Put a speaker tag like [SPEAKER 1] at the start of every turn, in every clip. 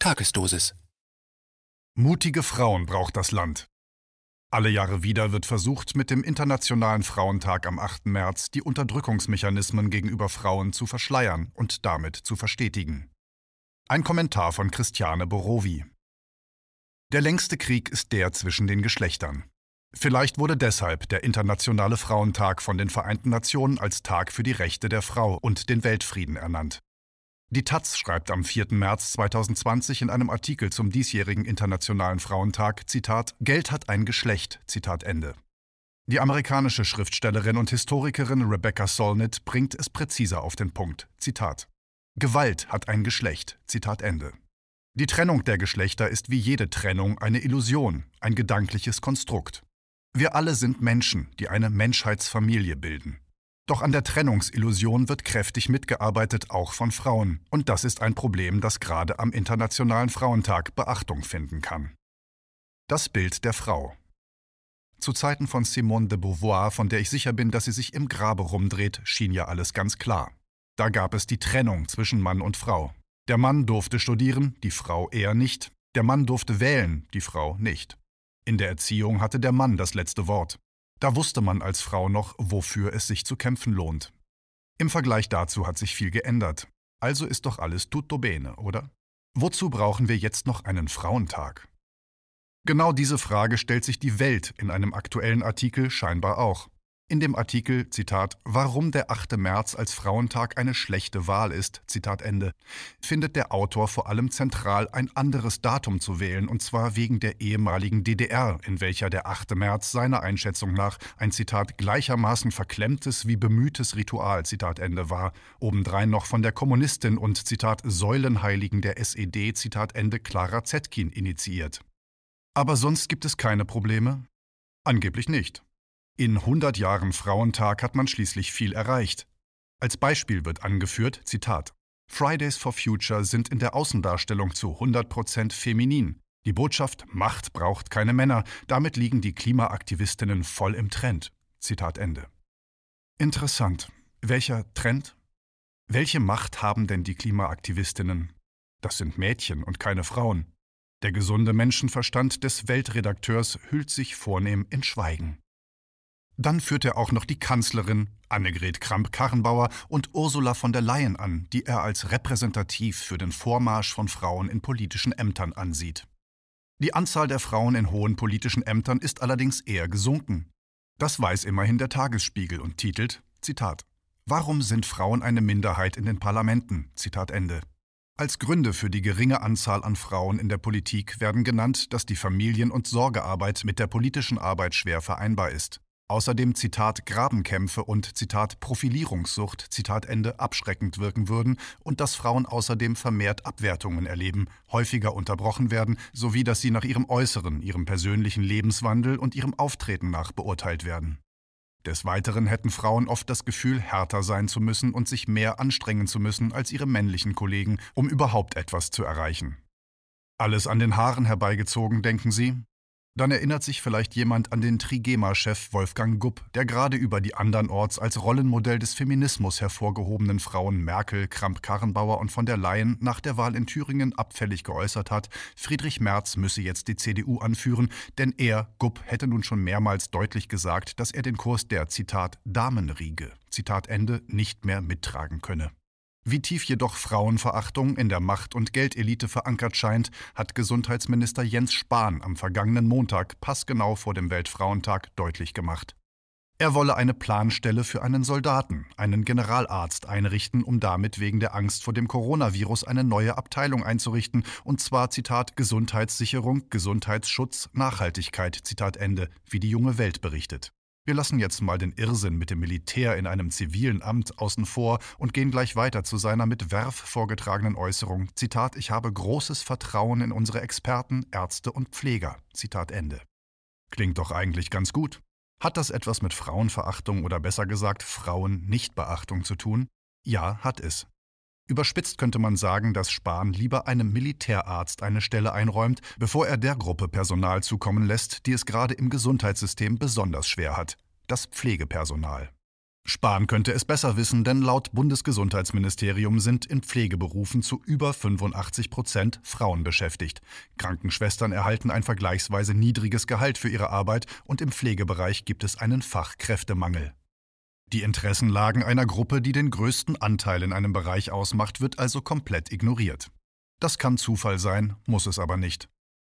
[SPEAKER 1] Tagesdosis.
[SPEAKER 2] Mutige Frauen braucht das Land. Alle Jahre wieder wird versucht, mit dem Internationalen Frauentag am 8. März die Unterdrückungsmechanismen gegenüber Frauen zu verschleiern und damit zu verstetigen. Ein Kommentar von Christiane Borowi. Der längste Krieg ist der zwischen den Geschlechtern. Vielleicht wurde deshalb der Internationale Frauentag von den Vereinten Nationen als Tag für die Rechte der Frau und den Weltfrieden ernannt. Die Taz schreibt am 4. März 2020 in einem Artikel zum diesjährigen Internationalen Frauentag, Zitat, Geld hat ein Geschlecht, Zitat Ende. Die amerikanische Schriftstellerin und Historikerin Rebecca Solnit bringt es präziser auf den Punkt, Zitat. Gewalt hat ein Geschlecht, Zitat Ende. Die Trennung der Geschlechter ist wie jede Trennung eine Illusion, ein gedankliches Konstrukt. Wir alle sind Menschen, die eine Menschheitsfamilie bilden. Doch an der Trennungsillusion wird kräftig mitgearbeitet, auch von Frauen. Und das ist ein Problem, das gerade am Internationalen Frauentag Beachtung finden kann. Das Bild der Frau. Zu Zeiten von Simone de Beauvoir, von der ich sicher bin, dass sie sich im Grabe rumdreht, schien ja alles ganz klar. Da gab es die Trennung zwischen Mann und Frau. Der Mann durfte studieren, die Frau eher nicht. Der Mann durfte wählen, die Frau nicht. In der Erziehung hatte der Mann das letzte Wort. Da wusste man als Frau noch, wofür es sich zu kämpfen lohnt. Im Vergleich dazu hat sich viel geändert. Also ist doch alles tutto bene, oder? Wozu brauchen wir jetzt noch einen Frauentag? Genau diese Frage stellt sich die Welt in einem aktuellen Artikel scheinbar auch. In dem Artikel, Zitat, Warum der 8. März als Frauentag eine schlechte Wahl ist, Zitat Ende, findet der Autor vor allem zentral, ein anderes Datum zu wählen, und zwar wegen der ehemaligen DDR, in welcher der 8. März seiner Einschätzung nach ein Zitat gleichermaßen verklemmtes wie bemühtes Ritual, Zitat Ende war, obendrein noch von der Kommunistin und Zitat Säulenheiligen der SED, Zitat Ende Clara Zetkin initiiert. Aber sonst gibt es keine Probleme? Angeblich nicht. In 100 Jahren Frauentag hat man schließlich viel erreicht. Als Beispiel wird angeführt, Zitat, Fridays for Future sind in der Außendarstellung zu 100% feminin. Die Botschaft Macht braucht keine Männer, damit liegen die Klimaaktivistinnen voll im Trend. Zitat Ende. Interessant. Welcher Trend? Welche Macht haben denn die Klimaaktivistinnen? Das sind Mädchen und keine Frauen. Der gesunde Menschenverstand des Weltredakteurs hüllt sich vornehm in Schweigen. Dann führt er auch noch die Kanzlerin, Annegret Kramp-Karrenbauer und Ursula von der Leyen an, die er als repräsentativ für den Vormarsch von Frauen in politischen Ämtern ansieht. Die Anzahl der Frauen in hohen politischen Ämtern ist allerdings eher gesunken. Das weiß immerhin der Tagesspiegel und titelt, Zitat, Warum sind Frauen eine Minderheit in den Parlamenten? Zitat Ende. Als Gründe für die geringe Anzahl an Frauen in der Politik werden genannt, dass die Familien- und Sorgearbeit mit der politischen Arbeit schwer vereinbar ist. Außerdem Zitat Grabenkämpfe und Zitat Profilierungssucht Zitat Ende abschreckend wirken würden und dass Frauen außerdem vermehrt Abwertungen erleben, häufiger unterbrochen werden, sowie dass sie nach ihrem Äußeren, ihrem persönlichen Lebenswandel und ihrem Auftreten nach beurteilt werden. Des Weiteren hätten Frauen oft das Gefühl, härter sein zu müssen und sich mehr anstrengen zu müssen als ihre männlichen Kollegen, um überhaupt etwas zu erreichen. Alles an den Haaren herbeigezogen, denken Sie? Dann erinnert sich vielleicht jemand an den Trigema-Chef Wolfgang Gupp, der gerade über die andernorts als Rollenmodell des Feminismus hervorgehobenen Frauen Merkel, Kramp-Karrenbauer und von der Leyen nach der Wahl in Thüringen abfällig geäußert hat, Friedrich Merz müsse jetzt die CDU anführen, denn er, Gupp, hätte nun schon mehrmals deutlich gesagt, dass er den Kurs der Zitat Damenriege, Zitat Ende, nicht mehr mittragen könne. Wie tief jedoch Frauenverachtung in der Macht- und Geldelite verankert scheint, hat Gesundheitsminister Jens Spahn am vergangenen Montag passgenau vor dem Weltfrauentag deutlich gemacht. Er wolle eine Planstelle für einen Soldaten, einen Generalarzt einrichten, um damit wegen der Angst vor dem Coronavirus eine neue Abteilung einzurichten, und zwar Zitat Gesundheitssicherung, Gesundheitsschutz, Nachhaltigkeit, Zitat Ende, wie die junge Welt berichtet. Wir lassen jetzt mal den Irrsinn mit dem Militär in einem zivilen Amt außen vor und gehen gleich weiter zu seiner mit Werf vorgetragenen Äußerung. Zitat, ich habe großes Vertrauen in unsere Experten, Ärzte und Pfleger. Zitat Ende. Klingt doch eigentlich ganz gut. Hat das etwas mit Frauenverachtung oder besser gesagt Frauennichtbeachtung zu tun? Ja, hat es. Überspitzt könnte man sagen, dass Spahn lieber einem Militärarzt eine Stelle einräumt, bevor er der Gruppe Personal zukommen lässt, die es gerade im Gesundheitssystem besonders schwer hat, das Pflegepersonal. Spahn könnte es besser wissen, denn laut Bundesgesundheitsministerium sind in Pflegeberufen zu über 85 Prozent Frauen beschäftigt. Krankenschwestern erhalten ein vergleichsweise niedriges Gehalt für ihre Arbeit und im Pflegebereich gibt es einen Fachkräftemangel. Die Interessenlagen einer Gruppe, die den größten Anteil in einem Bereich ausmacht, wird also komplett ignoriert. Das kann Zufall sein, muss es aber nicht.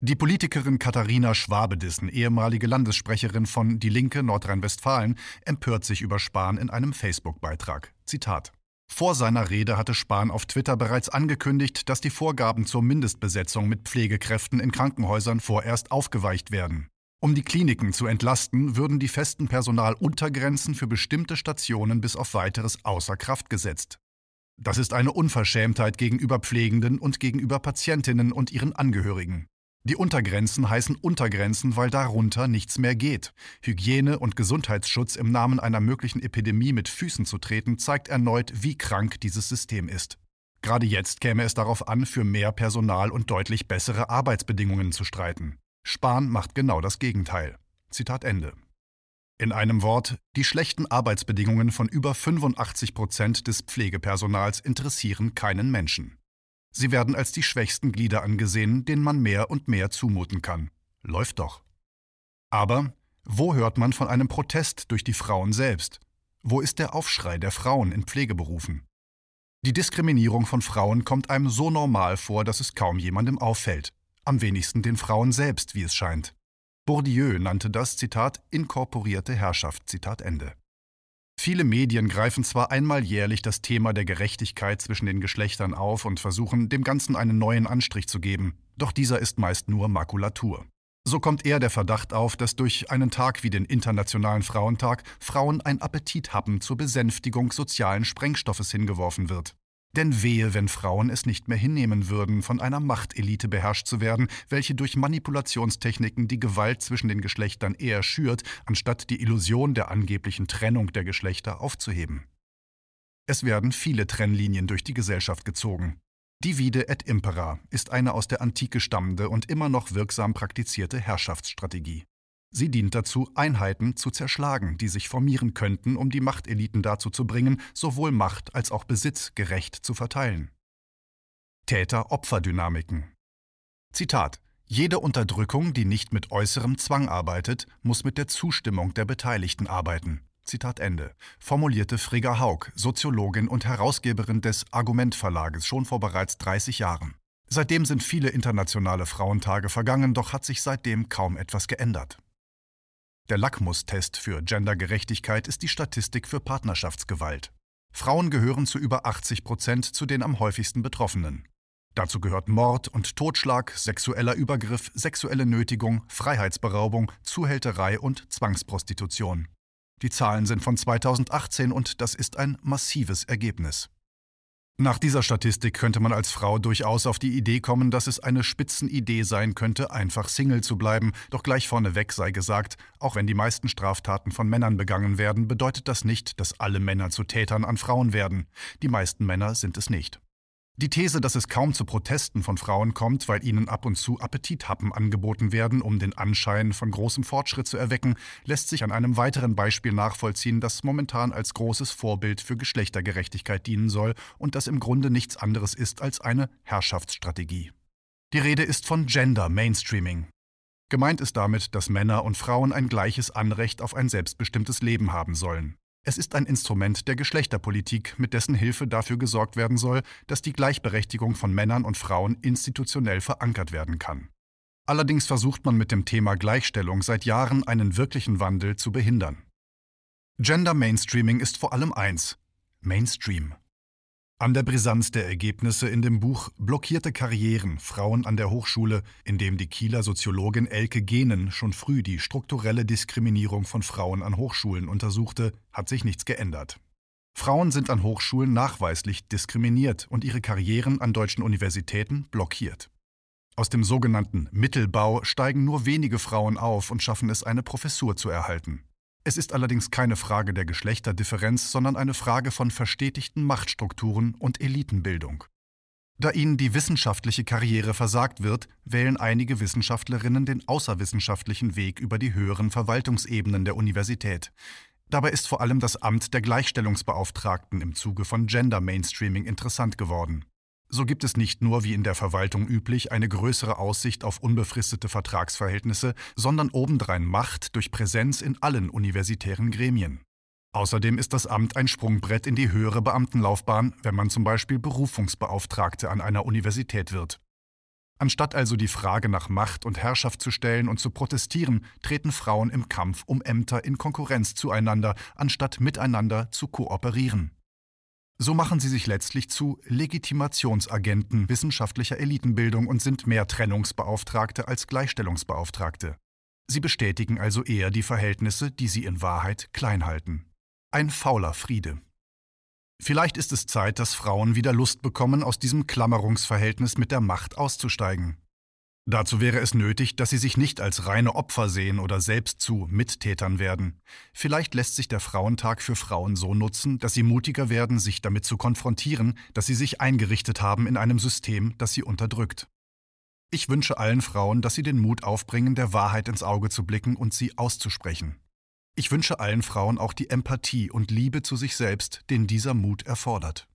[SPEAKER 2] Die Politikerin Katharina Schwabedissen, ehemalige Landessprecherin von Die Linke Nordrhein-Westfalen, empört sich über Spahn in einem Facebook-Beitrag. Zitat. Vor seiner Rede hatte Spahn auf Twitter bereits angekündigt, dass die Vorgaben zur Mindestbesetzung mit Pflegekräften in Krankenhäusern vorerst aufgeweicht werden. Um die Kliniken zu entlasten, würden die festen Personaluntergrenzen für bestimmte Stationen bis auf weiteres außer Kraft gesetzt. Das ist eine Unverschämtheit gegenüber Pflegenden und gegenüber Patientinnen und ihren Angehörigen. Die Untergrenzen heißen Untergrenzen, weil darunter nichts mehr geht. Hygiene und Gesundheitsschutz im Namen einer möglichen Epidemie mit Füßen zu treten, zeigt erneut, wie krank dieses System ist. Gerade jetzt käme es darauf an, für mehr Personal und deutlich bessere Arbeitsbedingungen zu streiten. Spahn macht genau das Gegenteil. Zitat Ende. In einem Wort, die schlechten Arbeitsbedingungen von über 85 Prozent des Pflegepersonals interessieren keinen Menschen. Sie werden als die schwächsten Glieder angesehen, denen man mehr und mehr zumuten kann. Läuft doch. Aber wo hört man von einem Protest durch die Frauen selbst? Wo ist der Aufschrei der Frauen in Pflegeberufen? Die Diskriminierung von Frauen kommt einem so normal vor, dass es kaum jemandem auffällt. Am wenigsten den Frauen selbst, wie es scheint. Bourdieu nannte das Zitat inkorporierte Herrschaft. Zitat Ende. Viele Medien greifen zwar einmal jährlich das Thema der Gerechtigkeit zwischen den Geschlechtern auf und versuchen, dem Ganzen einen neuen Anstrich zu geben, doch dieser ist meist nur Makulatur. So kommt eher der Verdacht auf, dass durch einen Tag wie den Internationalen Frauentag Frauen ein Appetithappen zur Besänftigung sozialen Sprengstoffes hingeworfen wird. Denn wehe, wenn Frauen es nicht mehr hinnehmen würden, von einer Machtelite beherrscht zu werden, welche durch Manipulationstechniken die Gewalt zwischen den Geschlechtern eher schürt, anstatt die Illusion der angeblichen Trennung der Geschlechter aufzuheben. Es werden viele Trennlinien durch die Gesellschaft gezogen. Divide et impera ist eine aus der Antike stammende und immer noch wirksam praktizierte Herrschaftsstrategie. Sie dient dazu, Einheiten zu zerschlagen, die sich formieren könnten, um die Machteliten dazu zu bringen, sowohl Macht als auch Besitz gerecht zu verteilen. Täter-Opfer-Dynamiken Zitat Jede Unterdrückung, die nicht mit äußerem Zwang arbeitet, muss mit der Zustimmung der Beteiligten arbeiten. Zitat Ende. Formulierte Frigga Haug, Soziologin und Herausgeberin des Argument Verlages schon vor bereits 30 Jahren. Seitdem sind viele internationale Frauentage vergangen, doch hat sich seitdem kaum etwas geändert. Der Lackmustest für Gendergerechtigkeit ist die Statistik für Partnerschaftsgewalt. Frauen gehören zu über 80 Prozent zu den am häufigsten Betroffenen. Dazu gehört Mord und Totschlag, sexueller Übergriff, sexuelle Nötigung, Freiheitsberaubung, Zuhälterei und Zwangsprostitution. Die Zahlen sind von 2018 und das ist ein massives Ergebnis. Nach dieser Statistik könnte man als Frau durchaus auf die Idee kommen, dass es eine Spitzenidee sein könnte, einfach Single zu bleiben, doch gleich vorneweg sei gesagt, auch wenn die meisten Straftaten von Männern begangen werden, bedeutet das nicht, dass alle Männer zu Tätern an Frauen werden. Die meisten Männer sind es nicht. Die These, dass es kaum zu Protesten von Frauen kommt, weil ihnen ab und zu Appetithappen angeboten werden, um den Anschein von großem Fortschritt zu erwecken, lässt sich an einem weiteren Beispiel nachvollziehen, das momentan als großes Vorbild für Geschlechtergerechtigkeit dienen soll und das im Grunde nichts anderes ist als eine Herrschaftsstrategie. Die Rede ist von Gender Mainstreaming. Gemeint ist damit, dass Männer und Frauen ein gleiches Anrecht auf ein selbstbestimmtes Leben haben sollen. Es ist ein Instrument der Geschlechterpolitik, mit dessen Hilfe dafür gesorgt werden soll, dass die Gleichberechtigung von Männern und Frauen institutionell verankert werden kann. Allerdings versucht man mit dem Thema Gleichstellung seit Jahren einen wirklichen Wandel zu behindern. Gender Mainstreaming ist vor allem eins Mainstream. An der Brisanz der Ergebnisse in dem Buch Blockierte Karrieren Frauen an der Hochschule, in dem die Kieler Soziologin Elke Gehnen schon früh die strukturelle Diskriminierung von Frauen an Hochschulen untersuchte, hat sich nichts geändert. Frauen sind an Hochschulen nachweislich diskriminiert und ihre Karrieren an deutschen Universitäten blockiert. Aus dem sogenannten Mittelbau steigen nur wenige Frauen auf und schaffen es, eine Professur zu erhalten. Es ist allerdings keine Frage der Geschlechterdifferenz, sondern eine Frage von verstetigten Machtstrukturen und Elitenbildung. Da ihnen die wissenschaftliche Karriere versagt wird, wählen einige Wissenschaftlerinnen den außerwissenschaftlichen Weg über die höheren Verwaltungsebenen der Universität. Dabei ist vor allem das Amt der Gleichstellungsbeauftragten im Zuge von Gender Mainstreaming interessant geworden. So gibt es nicht nur, wie in der Verwaltung üblich, eine größere Aussicht auf unbefristete Vertragsverhältnisse, sondern obendrein Macht durch Präsenz in allen universitären Gremien. Außerdem ist das Amt ein Sprungbrett in die höhere Beamtenlaufbahn, wenn man zum Beispiel Berufungsbeauftragte an einer Universität wird. Anstatt also die Frage nach Macht und Herrschaft zu stellen und zu protestieren, treten Frauen im Kampf um Ämter in Konkurrenz zueinander, anstatt miteinander zu kooperieren. So machen sie sich letztlich zu Legitimationsagenten wissenschaftlicher Elitenbildung und sind mehr Trennungsbeauftragte als Gleichstellungsbeauftragte. Sie bestätigen also eher die Verhältnisse, die sie in Wahrheit klein halten. Ein fauler Friede. Vielleicht ist es Zeit, dass Frauen wieder Lust bekommen, aus diesem Klammerungsverhältnis mit der Macht auszusteigen. Dazu wäre es nötig, dass sie sich nicht als reine Opfer sehen oder selbst zu Mittätern werden. Vielleicht lässt sich der Frauentag für Frauen so nutzen, dass sie mutiger werden, sich damit zu konfrontieren, dass sie sich eingerichtet haben in einem System, das sie unterdrückt. Ich wünsche allen Frauen, dass sie den Mut aufbringen, der Wahrheit ins Auge zu blicken und sie auszusprechen. Ich wünsche allen Frauen auch die Empathie und Liebe zu sich selbst, den dieser Mut erfordert.